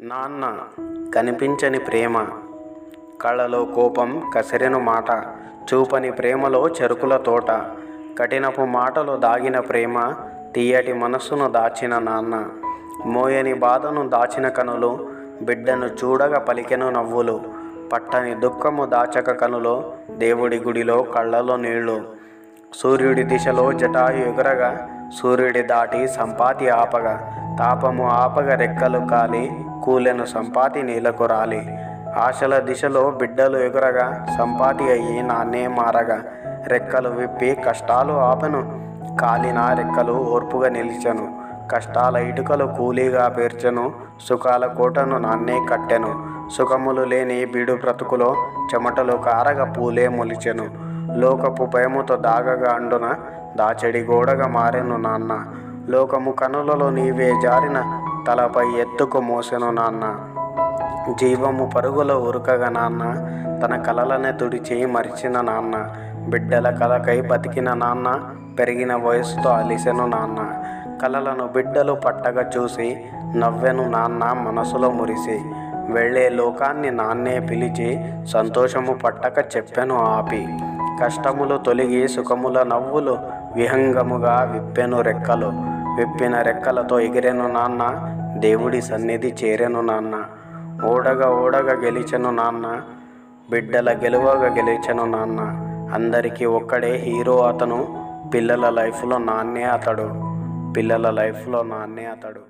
నాన్న కనిపించని ప్రేమ. కళ్ళలో కోపం కసిరెను మాట చూపని ప్రేమలో చెరుకుల తోట. కఠినపు మాటలు దాగిన ప్రేమ తీయటి మనస్సును దాచిన నాన్న. మోయని బాధను దాచిన కనులు బిడ్డను చూడగా పలికెను నవ్వులు. పట్టని దుఃఖము దాచక కనులు దేవుడి గుడిలో కళ్ళలో నీళ్ళు. సూర్యుడి దిశలో జటాయు ఎగురగా సూర్యుడి దాటి సంపాతి ఆపగా తాపము ఆపగ రెక్కలు కాలి కూలెను సంపాతి నీలకు రాలి. ఆశల దిశలో బిడ్డలు ఎగురగా సంపాతి అయ్యి నాన్నే మారగా రెక్కలు విప్పి కష్టాలు ఆపెను. కాలిన రెక్కలు ఓర్పుగా నిలిచెను. కష్టాల ఇటుకలు కూలీగా పేర్చెను. సుఖాల కోటను నాన్నే కట్టెను. సుఖములు లేని బీడు బ్రతుకులో చెమటలు కారగ పూలే మొలిచెను. లోకపు భయముతో దాగగా అండున దాచడి గోడగా మారెను నాన్న. లోకము కనులలో నీవే జారిన తలపై ఎత్తుకు మోసెను నాన్న. జీవము పరుగులో ఉరకగా నాన్న తన కలలనే తుడిచి మరిచిన నాన్న. బిడ్డల కలకై బతికిన నాన్న పెరిగిన వయసుతో అలిసెను నాన్న. కలలను బిడ్డలు పట్టగా చూసి నవ్వెను నాన్న మనసులో మురిసి. వెళ్ళే లోకాన్ని నాన్నే పిలిచి సంతోషము పట్టక చెప్పెను ఆపి. కష్టములు తొలగి సుఖముల నవ్వులు విహంగముగా విప్పెను రెక్కలు. విప్పిన రెక్కలతో ఎగిరెను నాన్న దేవుడి సన్నిధి చేరెను నాన్న. ఓడగా ఓడగా గెలిచెను నాన్న బిడ్డల గెలువగా గెలిచెను నాన్న. అందరికీ ఒక్కడే హీరో అతను పిల్లల లైఫ్లో నాన్నే అతడు. పిల్లల లైఫ్లో నాన్నే అతడు.